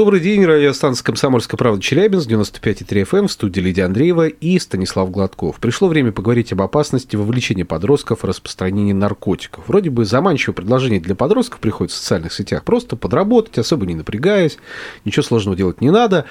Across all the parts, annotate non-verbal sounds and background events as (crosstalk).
Добрый день, радиостанция «Комсомольская правда» Челябинск, 95,3 FM, в студии Лидия Андреева и Станислав Гладков. Пришло время поговорить об опасности вовлечения подростков в распространение наркотиков. Вроде бы заманчивое предложение для подростков приходит в социальных сетях. Просто подработать, особо не напрягаясь, ничего сложного делать не надо.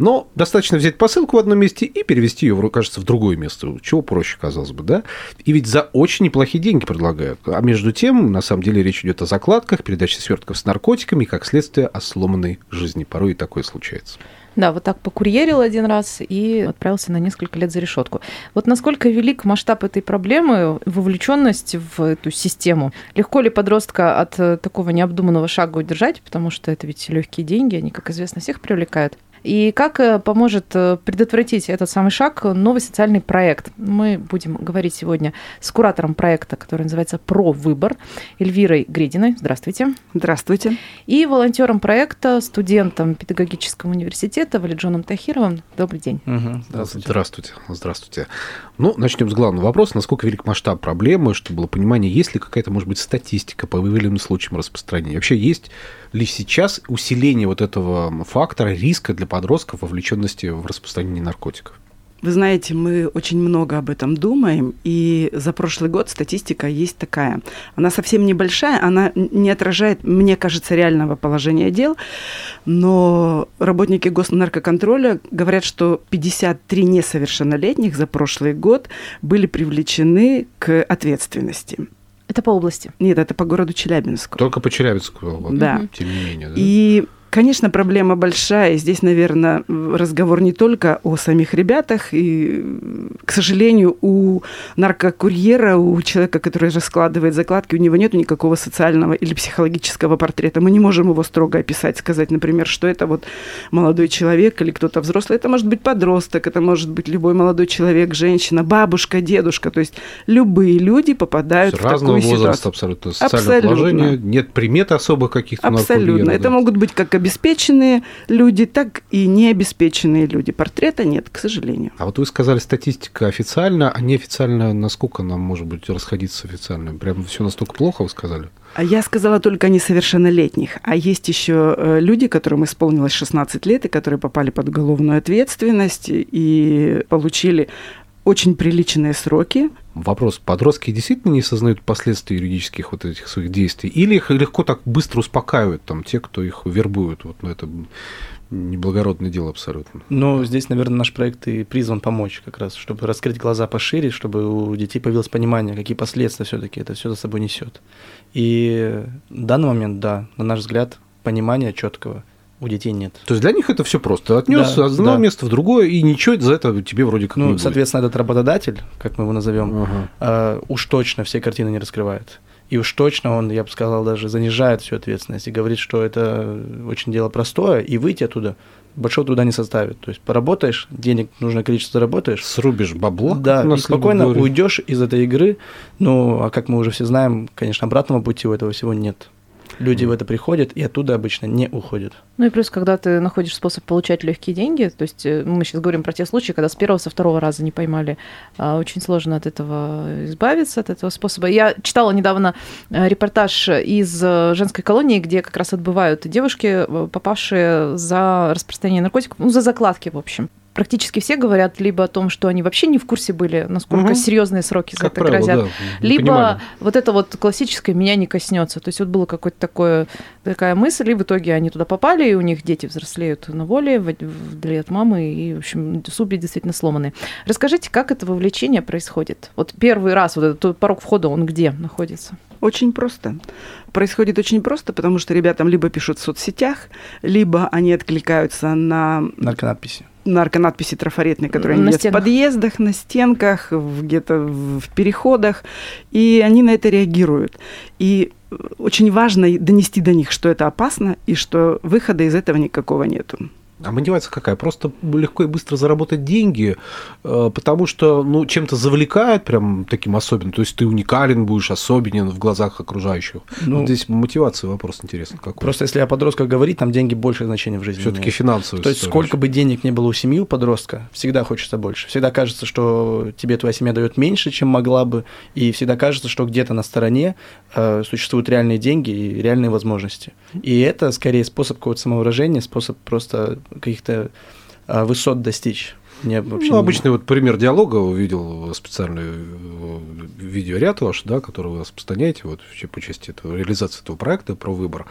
Но достаточно взять посылку в одном месте и перевести ее, кажется, в другое место. Чего проще, казалось бы, да? И ведь за очень неплохие деньги предлагают. А между тем, на самом деле, речь идет о закладках, передаче свертков с наркотиками как следствие, о сломанной жизни. Порой и такое случается. Да, вот так покурьерил один раз и отправился на несколько лет за решетку. Вот насколько велик масштаб этой проблемы, вовлеченность в эту систему? Легко ли подростка от такого необдуманного шага удержать, потому что это ведь легкие деньги, они, как известно, всех привлекают. И как э, поможет э, предотвратить этот самый шаг новый социальный проект? Мы будем говорить сегодня с куратором проекта, который называется «Про выбор» Эльвирой Грединой. Здравствуйте. Здравствуйте. И волонтером проекта, студентом педагогического университета Валиджоном Тахировым. Добрый день. Угу. Здравствуйте. Здравствуйте. Здравствуйте. Ну, начнем с главного вопроса. Насколько велик масштаб проблемы, чтобы было понимание, есть ли какая-то, может быть, статистика по выявленным случаям распространения? Вообще есть ли сейчас усиление вот этого фактора риска для подростков вовлеченности в распространение наркотиков? Вы знаете, мы очень много об этом думаем, и за прошлый год статистика есть такая. Она совсем небольшая, она не отражает, мне кажется, реального положения дел, но работники госнаркоконтроля говорят, что 53 несовершеннолетних за прошлый год были привлечены к ответственности. Это по области? Нет, это по городу Челябинску. Только по Челябинску? Вот, да. Тем не менее, да? И Конечно, проблема большая. Здесь, наверное, разговор не только о самих ребятах. И, к сожалению, у наркокурьера, у человека, который раскладывает закладки, у него нет никакого социального или психологического портрета. Мы не можем его строго описать, сказать, например, что это вот молодой человек или кто-то взрослый. Это может быть подросток, это может быть любой молодой человек, женщина, бабушка, дедушка. То есть любые люди попадают в разного такую возраста ситуацию. абсолютно. Социальное абсолютно. положение, нет примет особых каких-то Абсолютно. Это да. могут быть как обеспеченные люди, так и необеспеченные люди. Портрета нет, к сожалению. А вот вы сказали, статистика официально, а неофициально насколько нам может быть расходиться официально? Прям все настолько плохо, вы сказали? А я сказала только о несовершеннолетних. А есть еще э, люди, которым исполнилось 16 лет, и которые попали под уголовную ответственность и получили очень приличные сроки. Вопрос, подростки действительно не осознают последствий юридических вот этих своих действий? Или их легко так быстро успокаивают там те, кто их вербует? Вот, ну, это неблагородное дело абсолютно. Ну, здесь, наверное, наш проект и призван помочь как раз, чтобы раскрыть глаза пошире, чтобы у детей появилось понимание, какие последствия все-таки это все за собой несет. И в данный момент, да, на наш взгляд, понимания четкого у детей нет. То есть для них это все просто. Отнес да, одно да. место в другое, и ничего за это тебе вроде как ну, не будет. Соответственно, этот работодатель, как мы его назовем, ага. э, уж точно все картины не раскрывает. И уж точно он, я бы сказал, даже занижает всю ответственность и говорит, что это очень дело простое, и выйти оттуда большого труда не составит. То есть поработаешь, денег нужное количество заработаешь. Срубишь бабло. Да, и спокойно уйдешь из этой игры. Ну, а как мы уже все знаем, конечно, обратного пути у этого всего нет люди в это приходят и оттуда обычно не уходят. Ну и плюс, когда ты находишь способ получать легкие деньги, то есть э, мы сейчас говорим про те случаи, когда с первого, со второго раза не поймали, а, очень сложно от этого избавиться, от этого способа. Я читала недавно э, репортаж из э, женской колонии, где как раз отбывают девушки, попавшие за распространение наркотиков, ну, за закладки, в общем практически все говорят либо о том, что они вообще не в курсе были, насколько угу. серьезные сроки за как это правило, грозят, да, либо понимали. вот это вот классическое меня не коснется. То есть вот было какое-то такое такая мысль, и в итоге они туда попали, и у них дети взрослеют на воле, вдали от мамы, и, в общем, судьбы действительно сломаны. Расскажите, как это вовлечение происходит? Вот первый раз вот этот порог входа, он где находится? Очень просто. Происходит очень просто, потому что ребятам либо пишут в соцсетях, либо они откликаются на... Нарконадписи нарконадписи трафаретные, которые на есть в подъездах, на стенках, где-то в переходах, и они на это реагируют. И очень важно донести до них, что это опасно и что выхода из этого никакого нету. А мотивация какая? Просто легко и быстро заработать деньги, э, потому что ну, чем-то завлекает прям таким особенным. То есть ты уникален будешь, особенен в глазах окружающих. Ну, вот здесь мотивация вопрос интересный. Какой. Просто если о подростках говорить, там деньги большее значение в жизни Все-таки финансовые. То есть сколько бы денег не было у семьи, у подростка, всегда хочется больше. Всегда кажется, что тебе твоя семья дает меньше, чем могла бы, и всегда кажется, что где-то на стороне э, существуют реальные деньги и реальные возможности. И это скорее способ какого-то самовыражения, способ просто каких-то а, высот достичь. Мне вообще ну, не... обычный вот пример диалога увидел специальный э, видеоряд ваш, да, который вы распространяете вот, по части этого, реализации этого проекта про выбор,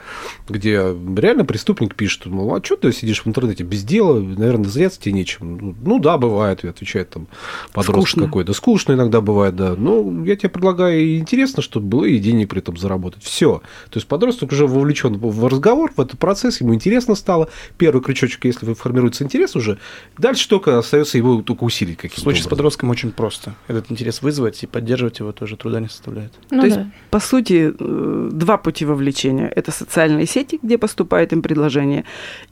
где реально преступник пишет, ну, а что ты сидишь в интернете без дела, наверное, заняться тебе нечем. Ну, ну да, бывает, отвечает там подросток какой-то. Скучно иногда бывает, да. Ну, я тебе предлагаю, интересно, чтобы было и денег при этом заработать. Все. То есть подросток уже вовлечен в разговор, в этот процесс, ему интересно стало. Первый крючочек, если формируется интерес уже, дальше только остается остается его только усилить каким-то В случае образом. с подростком очень просто. Этот интерес вызвать и поддерживать его тоже труда не составляет. Ну, То да. есть, по сути, э, два пути вовлечения. Это социальные сети, где поступает им предложение,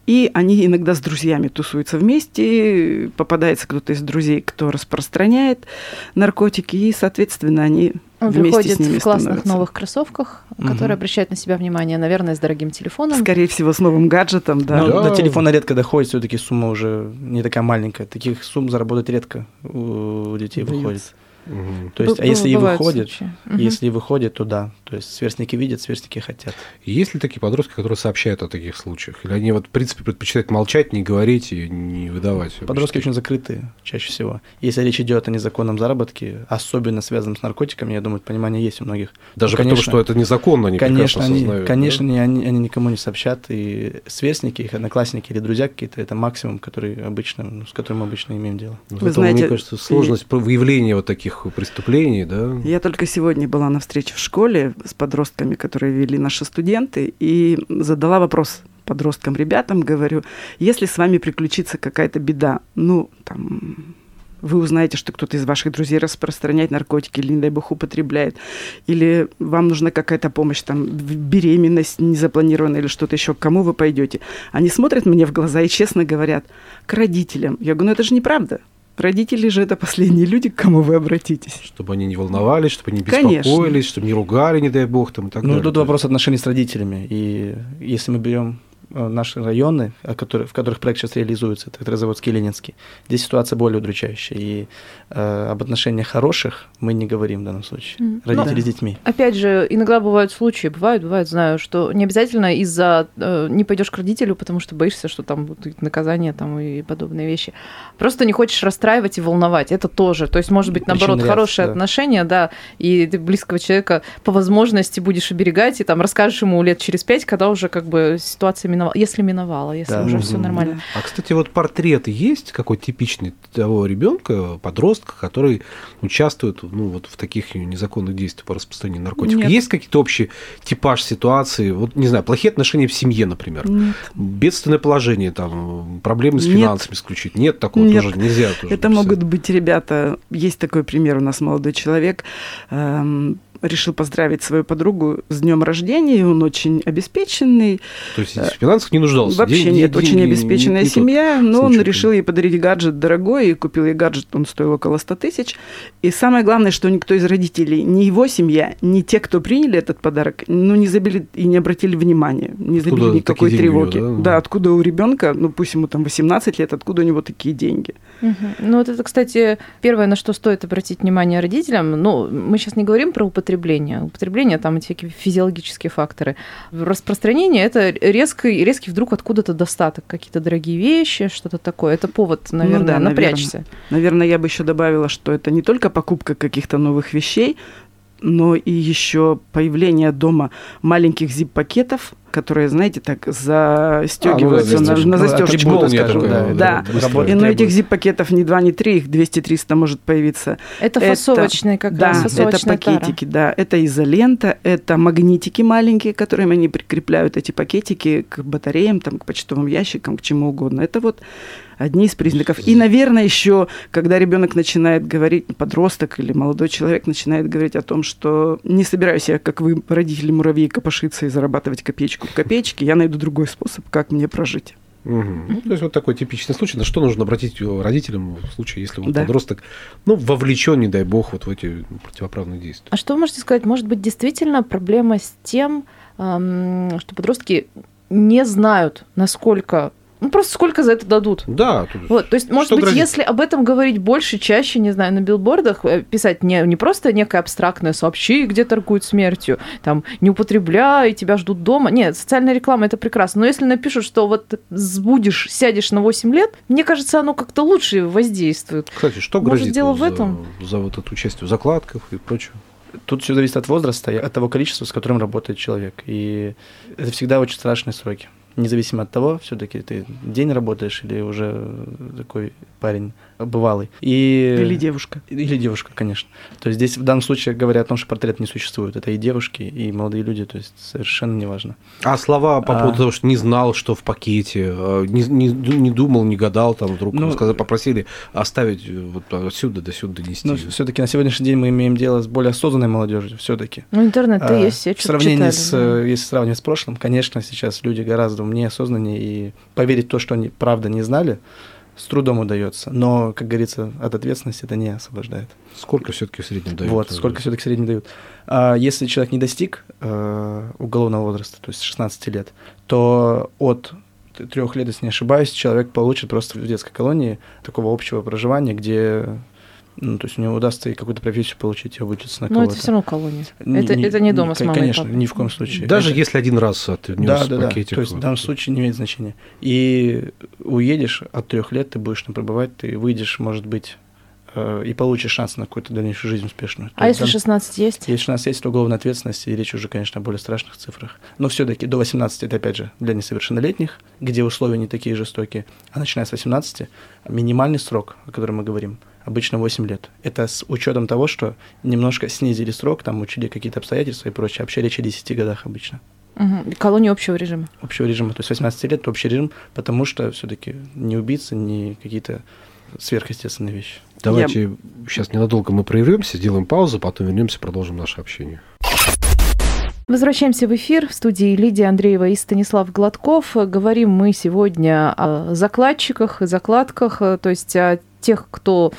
и они иногда с друзьями тусуются вместе, попадается кто-то из друзей, кто распространяет наркотики, и, соответственно, они он вместе с ними в классных становится. новых кроссовках, угу. которые обращают на себя внимание, наверное, с дорогим телефоном. Скорее всего, с новым гаджетом, да. Ну, да. До телефона редко доходит, все-таки сумма уже не такая маленькая. Таких сумм заработать редко у детей Дается. выходит. Угу. То есть, а если и выходит, угу. если и выходит, то да. То есть сверстники видят, сверстники хотят. Есть ли такие подростки, которые сообщают о таких случаях? Или они вот, в принципе, предпочитают молчать, не говорить и не выдавать? Подростки очень закрытые, чаще всего. Если речь идет о незаконном заработке, особенно связанном с наркотиками, я думаю, понимание есть у многих. Даже ну, конечно, потому, что это незаконно, они конечно, они, осознают. Конечно, да? они, они никому не сообщат. И сверстники, их одноклассники или друзья какие-то, это максимум, который обычно, ну, с которым мы обычно имеем дело. Вы знаете, мне кажется, сложность и... выявления вот таких преступлений, да? Я только сегодня была на встрече в школе с подростками, которые вели наши студенты, и задала вопрос подросткам, ребятам, говорю, если с вами приключится какая-то беда, ну, там, вы узнаете, что кто-то из ваших друзей распространяет наркотики или, не дай бог, употребляет, или вам нужна какая-то помощь, там, беременность незапланированная или что-то еще, к кому вы пойдете? Они смотрят мне в глаза и честно говорят, к родителям. Я говорю, ну это же неправда. Родители же это последние люди, к кому вы обратитесь. Чтобы они не волновались, чтобы они беспокоились, Конечно. чтобы не ругали, не дай бог, там и так ну, далее. Ну, тут вопрос отношений с родителями. И если мы берем наши районы, в которых проект сейчас реализуется, это Петрозаводский и Ленинский, здесь ситуация более удручающая. И э, об отношениях хороших мы не говорим в данном случае. Mm. Родители Но, с детьми. Опять же, иногда бывают случаи, бывают, бывают, знаю, что не обязательно из-за э, не пойдешь к родителю, потому что боишься, что там будут наказания там, и подобные вещи. Просто не хочешь расстраивать и волновать. Это тоже. То есть, может быть, наоборот, Причин хорошие да. отношения, да, и ты близкого человека по возможности будешь оберегать, и там расскажешь ему лет через пять, когда уже как бы ситуация миновала, если миновала, если да. уже все нормально. А, кстати, вот портрет есть какой типичный того ребенка, подростка, который участвует ну, вот в таких незаконных действиях по распространению наркотиков? Нет. Есть какие-то общие типаж ситуации? Вот, не знаю, плохие отношения в семье, например. Нет. Бедственное положение, там, проблемы с финансами Нет. исключить. Нет такого Нет. тоже, нельзя тоже. Это написать. могут быть ребята, есть такой пример у нас молодой человек, эм, решил поздравить свою подругу с днем рождения, он очень обеспеченный. То есть в финансах не нуждался? Вообще День, нет, деньги, очень обеспеченная не, не семья, но он решил ей подарить гаджет дорогой, и купил ей гаджет, он стоил около 100 тысяч. И самое главное, что никто из родителей, ни его семья, ни те, кто приняли этот подарок, ну, не забили и не обратили внимания, не откуда забили никакой тревоги. Него, да? да, откуда у ребенка, ну, пусть ему там 18 лет, откуда у него такие деньги? Угу. Ну, вот это, кстати, первое, на что стоит обратить внимание родителям, ну, мы сейчас не говорим про употребление употребления. Употребление, там эти физиологические факторы. Распространение – это резкий, резкий вдруг откуда-то достаток, какие-то дорогие вещи, что-то такое. Это повод, наверное, ну, да, напрячься. Наверное, наверное, я бы еще добавила, что это не только покупка каких-то новых вещей, но и еще появление дома маленьких зип-пакетов, которые, знаете, так застегиваются а, ну, на, на застежку, скажем. Да, да. да. И на этих зип-пакетов не два, не три, их 200-300 может появиться. Это фасовочные как да, раз, это пакетики, тара. да. Это изолента, это магнитики маленькие, которыми они прикрепляют эти пакетики к батареям, там, к почтовым ящикам, к чему угодно. Это вот одни из признаков. И, наверное, еще, когда ребенок начинает говорить, подросток или молодой человек начинает говорить о том, что не собираюсь я, как вы, родители муравьи, копошиться и зарабатывать копеечку в копеечке, я найду другой способ, как мне прожить. Угу. Ну, то есть вот такой типичный случай. На что нужно обратить родителям в случае, если вот да. подросток ну, вовлечен, не дай бог, вот в эти противоправные действия? А что вы можете сказать? Может быть, действительно проблема с тем, что подростки не знают, насколько ну, просто сколько за это дадут. Да. Вот, то есть, может быть, грозит? если об этом говорить больше, чаще, не знаю, на билбордах, э, писать не, не просто некое абстрактное сообщи, где торгуют смертью, там, не употребляй, тебя ждут дома. Нет, социальная реклама – это прекрасно. Но если напишут, что вот будешь, сядешь на 8 лет, мне кажется, оно как-то лучше воздействует. Кстати, что может, грозит дело в этом? За, за вот это участие в закладках и прочее? Тут все зависит от возраста и от того количества, с которым работает человек. И это всегда очень страшные сроки независимо от того, все-таки ты день работаешь или уже такой парень бывалый. И... Или девушка. Или девушка, конечно. То есть здесь в данном случае говорят о том, что портрет не существует. Это и девушки, и молодые люди, то есть совершенно неважно. А слова по поводу а... того, что не знал, что в пакете, э, не, не, не думал, не гадал, там вдруг ну, сказали, попросили оставить вот отсюда до сюда донести. Ну, все-таки на сегодняшний день мы имеем дело с более осознанной молодежью, все-таки. Ну, интернет-то а, есть, все В сравнении читали, с, да. если сравнивать с прошлым, конечно, сейчас люди гораздо умнее, осознаннее, и поверить в то, что они правда не знали, с трудом удается. Но, как говорится, от ответственности это не освобождает. Сколько все-таки в среднем дают? Вот, сколько все-таки в среднем дают. А если человек не достиг э, уголовного возраста, то есть 16 лет, то от трех лет, если не ошибаюсь, человек получит просто в детской колонии такого общего проживания, где ну, то есть у него удастся и какую-то профессию получить и обучиться на кого-то. Но это все равно колония. Это не, это не дома с мамой Конечно, ни в коем случае. Даже это... если один раз ты внес да, да, пакетик. Да. То есть в данном случае не имеет значения. И уедешь от трех лет, ты будешь там пробывать, ты выйдешь, может быть, э, и получишь шанс на какую-то дальнейшую жизнь успешную. А если 16 есть? Если 16 есть, то уголовная ответственность, и речь уже, конечно, о более страшных цифрах. Но все-таки до 18 это, опять же, для несовершеннолетних, где условия не такие жестокие. А начиная с 18, минимальный срок, о котором мы говорим, обычно 8 лет. Это с учетом того, что немножко снизили срок, там учили какие-то обстоятельства и прочее. Вообще речь о 10 годах обычно. Угу. Колония общего режима. Общего режима. То есть 18 лет это общий режим, потому что все-таки не убийцы, не какие-то сверхъестественные вещи. Давайте Я... сейчас ненадолго мы прервемся, сделаем паузу, потом вернемся, продолжим наше общение. Возвращаемся в эфир. В студии Лидия Андреева и Станислав Гладков. Говорим мы сегодня о закладчиках, закладках, то есть о тех, кто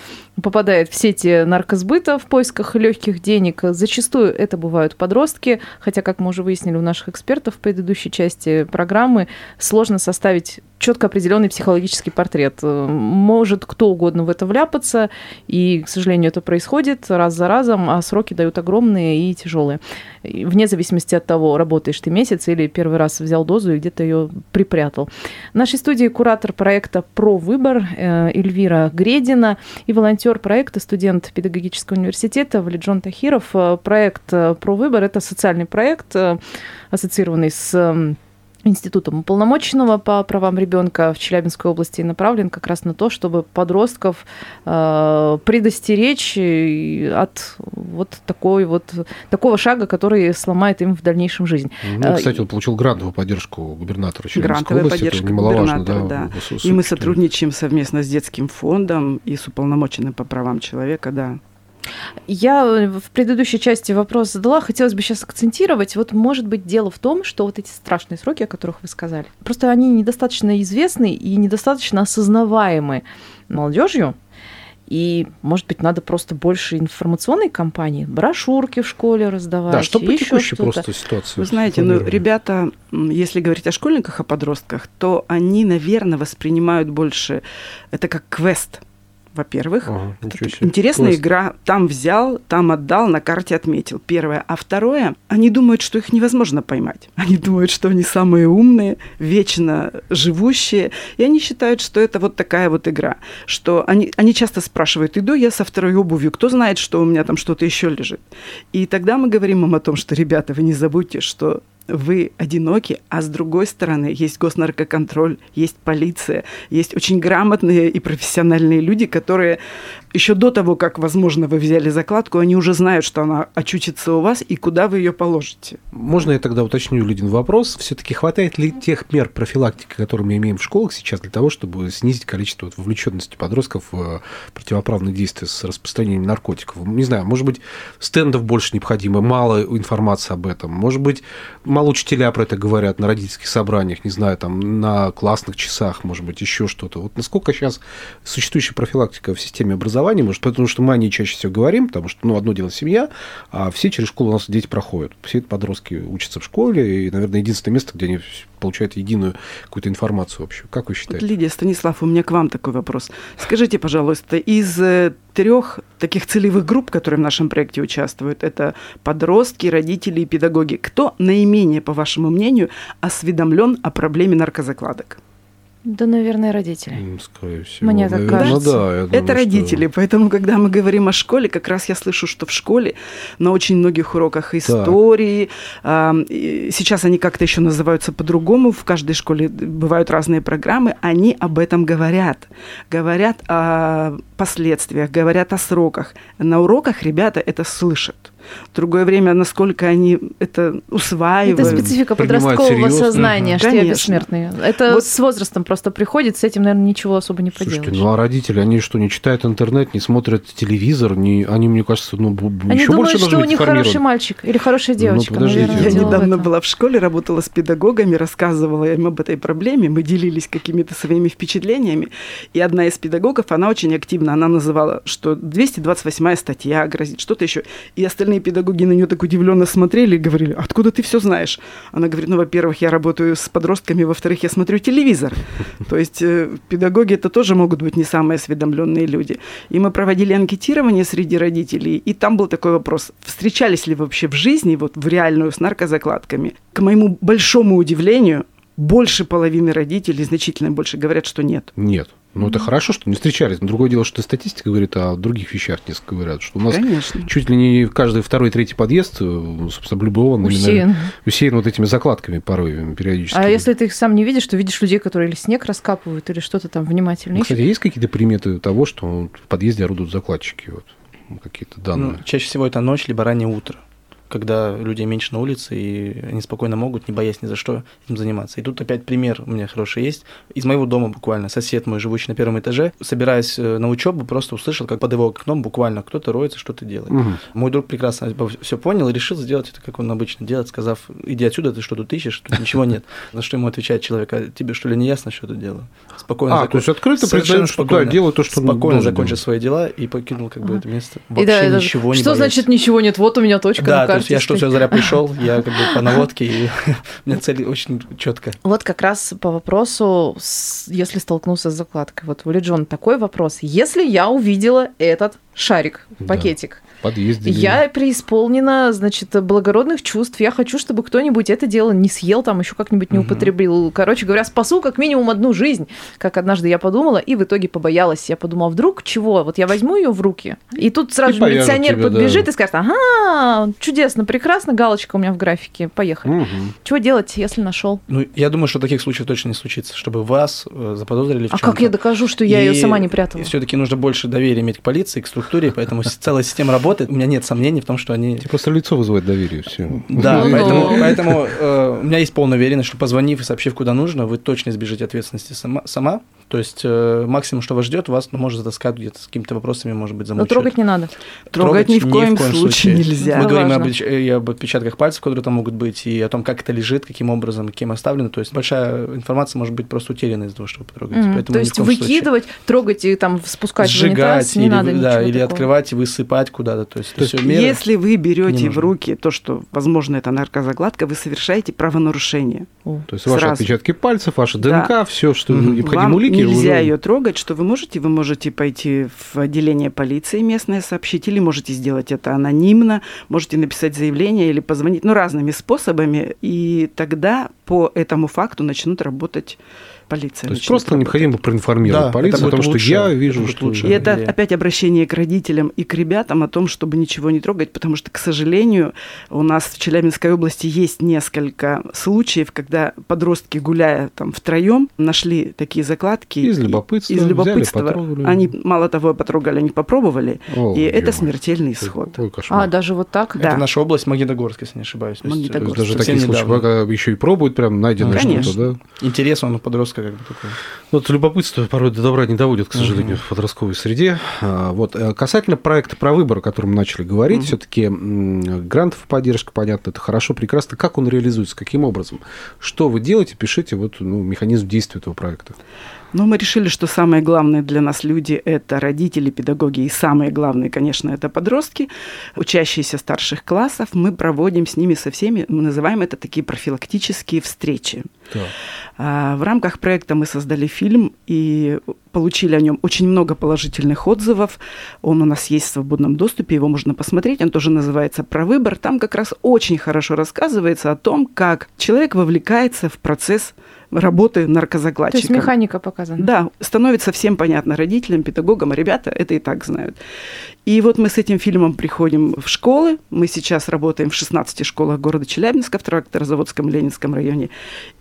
попадает в сети наркосбыта в поисках легких денег. Зачастую это бывают подростки, хотя, как мы уже выяснили у наших экспертов в предыдущей части программы, сложно составить четко определенный психологический портрет. Может кто угодно в это вляпаться, и, к сожалению, это происходит раз за разом, а сроки дают огромные и тяжелые. Вне зависимости от того, работаешь ты месяц или первый раз взял дозу и где-то ее припрятал. В нашей студии куратор проекта «Про выбор» э, Эльвира Гредина и волонтер волонтер проекта, студент педагогического университета Валиджон Тахиров. Э, проект э, «Про выбор» — это социальный проект, э, ассоциированный с Институтом уполномоченного по правам ребенка в Челябинской области направлен как раз на то, чтобы подростков э, предостеречь от вот такой вот такого шага, который сломает им в дальнейшем жизнь. Ну, кстати, он получил грантовую поддержку губернатора Челябинской Грантовая области. поддержка это немаловажно, да, да. И мы сотрудничаем совместно с детским фондом и с уполномоченным по правам человека, да. Я в предыдущей части вопрос задала, хотелось бы сейчас акцентировать. Вот может быть дело в том, что вот эти страшные сроки, о которых вы сказали, просто они недостаточно известны и недостаточно осознаваемы молодежью. И, может быть, надо просто больше информационной кампании, брошюрки в школе раздавать. Да, что по текущей просто ситуации. Вы знаете, ну, ребята, если говорить о школьниках, о подростках, то они, наверное, воспринимают больше это как квест во-первых. Ага, интересная Класс. игра. Там взял, там отдал, на карте отметил. Первое. А второе, они думают, что их невозможно поймать. (laughs) Они думают, что они самые умные, вечно живущие. И они считают, что это вот такая вот игра. Что они, они часто спрашивают, иду я со второй обувью, кто знает, что у меня там что-то еще лежит. И тогда мы говорим им о том, что, ребята, вы не забудьте, что вы одиноки, а с другой стороны есть госнаркоконтроль, есть полиция, есть очень грамотные и профессиональные люди, которые еще до того, как, возможно, вы взяли закладку, они уже знают, что она очутится у вас и куда вы ее положите. Можно я тогда уточню один вопрос? Все-таки хватает ли тех мер профилактики, которые мы имеем в школах сейчас, для того, чтобы снизить количество вовлеченности подростков в противоправные действия с распространением наркотиков? Не знаю, может быть, стендов больше необходимо, мало информации об этом, может быть, мало учителя про это говорят на родительских собраниях, не знаю, там на классных часах, может быть, еще что-то. Вот насколько сейчас существующая профилактика в системе образования, может, потому что мы о ней чаще всего говорим, потому что, ну, одно дело семья, а все через школу у нас дети проходят. Все подростки учатся в школе, и, наверное, единственное место, где они получают единую какую-то информацию общую. Как вы считаете? Лидия, Станислав, у меня к вам такой вопрос. Скажите, пожалуйста, из э, трех таких целевых групп, которые в нашем проекте участвуют, это подростки, родители и педагоги, кто наименее, по вашему мнению, осведомлен о проблеме наркозакладок? Да, наверное, родители. Скорее всего. Мне так Наверное, кажется. да, я думаю, Это родители, что- поэтому, когда мы говорим о школе, как раз я слышу, что в школе на очень многих уроках истории, и сейчас они как-то еще называются по-другому, в каждой школе бывают разные программы, они об этом говорят. Говорят о последствиях, говорят о сроках. На уроках ребята это слышат. Другое время, насколько они это усваивают. Это специфика подросткового серьезно. сознания, Мгм. что я Конечно. бессмертные. Это Вот- с возрастом просто приходит, с этим, наверное, ничего особо не Слушайте, поделаешь. ну а родители, они что, не читают интернет, не смотрят телевизор, не, они, мне кажется, ну, Они еще думают, больше что у них хороший мальчик или хорошая Ну, девочка. подождите. наверное, Я недавно была в школе, работала с педагогами, рассказывала им об этой проблеме, мы делились какими-то своими впечатлениями, и одна из педагогов, она очень активно, она называла, что 228 статья грозит, что-то еще, и остальные педагоги на нее так удивленно смотрели и говорили, откуда ты все знаешь? Она говорит, ну, во-первых, я работаю с подростками, во-вторых, я смотрю телевизор. То есть э, педагоги это тоже могут быть не самые осведомленные люди. И мы проводили анкетирование среди родителей, и там был такой вопрос, встречались ли вообще в жизни, вот в реальную с наркозакладками? К моему большому удивлению, больше половины родителей, значительно больше, говорят, что нет. Нет. Ну, это хорошо, что не встречались. Но другое дело, что статистика говорит о других вещах несколько говорят. Что у нас Конечно. чуть ли не каждый второй, третий подъезд, э, собственно, облюбован Усеян. именно усеян вот этими закладками порой периодически. А если ты их сам не видишь, то видишь людей, которые или снег раскапывают, или что-то там внимательно Ну, ищут. Кстати, есть какие-то приметы того, что в подъезде орудуют закладчики? Вот, Ну, какие-то Ну, данные. чаще всего это ночь либо раннее утро, когда людей меньше на улице, и они спокойно могут, не боясь ни за что, этим заниматься. И тут опять пример у меня хороший есть. Из моего дома буквально сосед мой, живущий на первом этаже, собираясь э, на учебу, просто услышал, как под его окном буквально кто-то роется, что-то делает. Мгм. Мой друг прекрасно все понял и решил сделать это, как он обычно делает, сказав, иди отсюда, ты что тут ищешь, тут ничего нет. (laughs) На что ему отвечает человек, а тебе что ли не ясно, что тут делаю? Спокойно А, закон- то есть открыто признают, что да, спокойно. делаю то, что Спокойно закончил свои дела и покинул как бы это место. И Вообще это- ничего не Что боясь. значит ничего нет? Вот у меня точка Да, то есть я что, все зря (laughs) пришел, я как бы по наводке, и у меня цель очень четкая. Вот как раз по вопросу, если столкнулся с закладкой. Вот у Лиджон такой вопрос. Если я увидела этот шарик, пакетик, подъезде. я преисполнена, значит, благородных чувств. Я хочу, чтобы кто-нибудь это дело не съел, там еще как-нибудь не Мгм. употребил. Короче говоря, спасу как минимум одну жизнь, как однажды я подумала, и в итоге побоялась. Я подумала, вдруг чего? Вот я возьму ее в руки, и тут сразу И же милиционер тебя, подбежит да. и скажет, ага, чудесно, прекрасно, галочка у меня в графике, поехали. Мгм. Чего делать, если нашел? Ну, я думаю, что таких случаев точно не случится, чтобы вас э, заподозрили в А чём-то. как я докажу, что я ее И- сама не прятала? И все-таки нужно больше доверия иметь к полиции, к структуре, поэтому целая система работает. У меня нет сомнений в том, что они... Тебе просто лицо вызывает доверие, все. Да, Ну, поэтому, ну. поэтому э, у меня есть полная уверенность, что позвонив и сообщив куда нужно, вы точно избежите ответственности сама. сама. То есть э, максимум, что вас ждет, вас ну, может затаскать где-то с какими-то вопросами, может быть, Но замучают. трогать не надо. Трогать ни в коем случае нельзя. Мы Это говорим важно. об, и об отпечатках пальцев, которые там могут быть, и о том, как это лежит, каким образом, кем оставлено. То есть большая информация может быть просто утеряна из-за того, что вы потрогаете. Мгм. Поэтому То ни в есть коем случае. выкидывать, трогать и там спускать в сжигать унитаз не или, надо да, ничего или такого. открывать и высыпать куда-то. То есть, То есть меры. Если вы берете в руки то, что, возможно, это наркозакладка, вы совершаете правонарушение. О. То есть ваши Сразу. отпечатки пальцев, ваши Да. ДНК, все, что Мгм. необходимо Вам улики. нельзя уже- ее трогать, что вы можете? Вы можете пойти в отделение полиции местное сообщить, или можете сделать это анонимно, можете написать заявление или позвонить, ну, разными способами, и тогда по этому факту начнут работать полиция. То есть просто работать. необходимо проинформировать Да, полицию о том, будет что лучше, я вижу, что... лучше. И это опять обращение к родителям и к ребятам о том, чтобы ничего не трогать, потому что, к сожалению, у нас в Челябинской области есть несколько случаев, когда подростки, гуляя там втроем, нашли такие закладки. Из любопытства Из взяли, любопытства. потрогали. они мало того потрогали, они попробовали, О, и это смертельный исход. Кошмар. А, даже вот так? Да. Это наша область Магнитогорск, если не ошибаюсь. То есть, То есть Магнитогорск. даже такие случаи, когда еще и пробуют прям найденное что-то, да? Интерес он у подростка как бы такой. Вот любопытство порой до добра не доводит, к сожалению, угу. в подростковой среде. А, вот. Э, касательно проекта про выбор, о котором мы начали говорить, угу. все-таки грантов поддержка, понятно, это хорошо, прекрасно. Как он реализуется, каким образом? Что вы делаете, пишите вот, ну, механизм действия этого проекта. Но мы решили, что самые главные для нас люди – это родители, педагоги, и самые главные, конечно, это подростки, учащиеся старших классов. Мы проводим с ними со всеми, мы называем это такие профилактические встречи. Да. А, в рамках проекта мы создали фильм и получили о нем очень много положительных отзывов. Он у нас есть в свободном доступе, его можно посмотреть. Он тоже называется «Про выбор». Там как раз очень хорошо рассказывается о том, как человек вовлекается в процесс работы наркозакладчика. То есть механика показана. Да, становится всем понятно родителям, педагогам, а ребята это и так знают. И вот мы с этим фильмом приходим в школы. Мы сейчас работаем в 16 школах города Челябинска в Тракторозаводском Ленинском районе.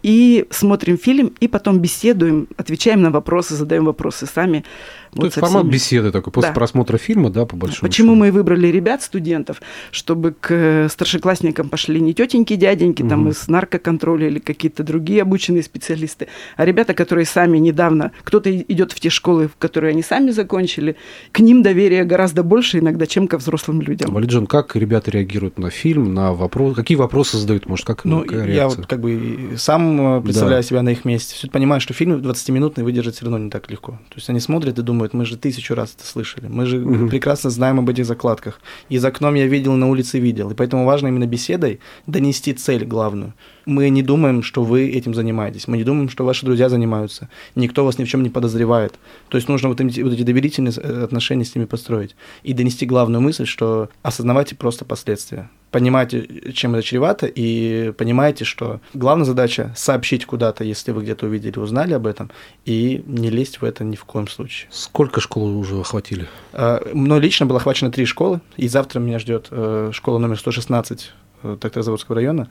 И смотрим фильм, и потом беседуем, отвечаем на вопросы, задаем вопросы сами. То вот есть формат всеми. беседы такой, после да. просмотра фильма, да, по большому Почему счету. мы выбрали ребят, студентов, чтобы к старшеклассникам пошли не тетеньки, дяденьки, угу. там из наркоконтроля или какие-то другие обученные специалисты, а ребята, которые сами недавно, кто-то идет в те школы, в которые они сами закончили, к ним доверие гораздо больше иногда, чем ко взрослым людям. Валиджан, как ребята реагируют на фильм, на вопрос, какие вопросы задают, может, как Ну, я вот как бы сам э, представляю да. себя на их месте, все понимаю, что фильм 20-минутный выдержать все равно не так легко. То есть они смотрят и думают, мы же тысячу раз это слышали, мы же угу. прекрасно знаем об этих закладках. И за окном я видел, на улице видел. И поэтому важно именно беседой донести цель главную. Мы не думаем, что вы этим занимаетесь, мы не думаем, что ваши друзья занимаются, никто вас ни в чем не подозревает. То есть нужно вот эти, вот эти доверительные э, отношения с ними построить и донести главную мысль, что осознавайте просто последствия понимаете, чем это чревато, и понимаете, что главная задача сообщить куда-то, если вы где-то увидели, узнали об этом, и не лезть в это ни в коем случае. Сколько школ уже охватили? А, мной лично было охвачено три школы, и завтра меня ждет э, школа номер 116 э, Тракторозаводского района.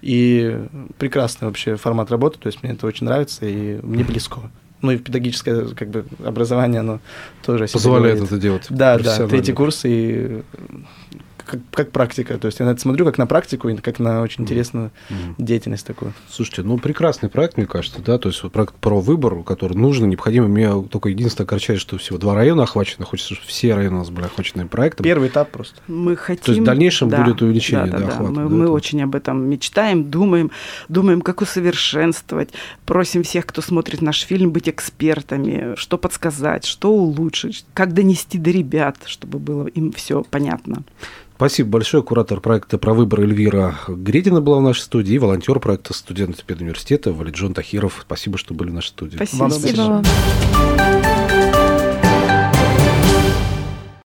И прекрасный вообще формат работы, то есть мне это очень нравится и мне близко. Ну и педагогическое как бы, образование, оно тоже Позволяет это делать. Да, да, третий курс, и как, как практика. То есть я на это смотрю как на практику и как на очень интересную mm-hmm. деятельность такую. Слушайте, ну прекрасный проект, мне кажется, да, то есть проект про выбор, который нужно, необходимо. Мне только единственное огорчает, что всего два района охвачены, хочется, чтобы все районы у нас были охвачены проектом. Первый этап просто. Мы хотим... То есть в дальнейшем да, будет увеличение да, да, да, охвата. Мы, да, мы очень об этом мечтаем, думаем, думаем, как усовершенствовать. Просим всех, кто смотрит наш фильм, быть экспертами, что подсказать, что улучшить, как донести до ребят, чтобы было им все понятно. Спасибо большое. Куратор проекта про выбор Эльвира Гредина была в нашей студии, волонтер проекта студент педуниверситета Валиджон Тахиров. Спасибо, что были в нашей студии. Спасибо. Спасибо.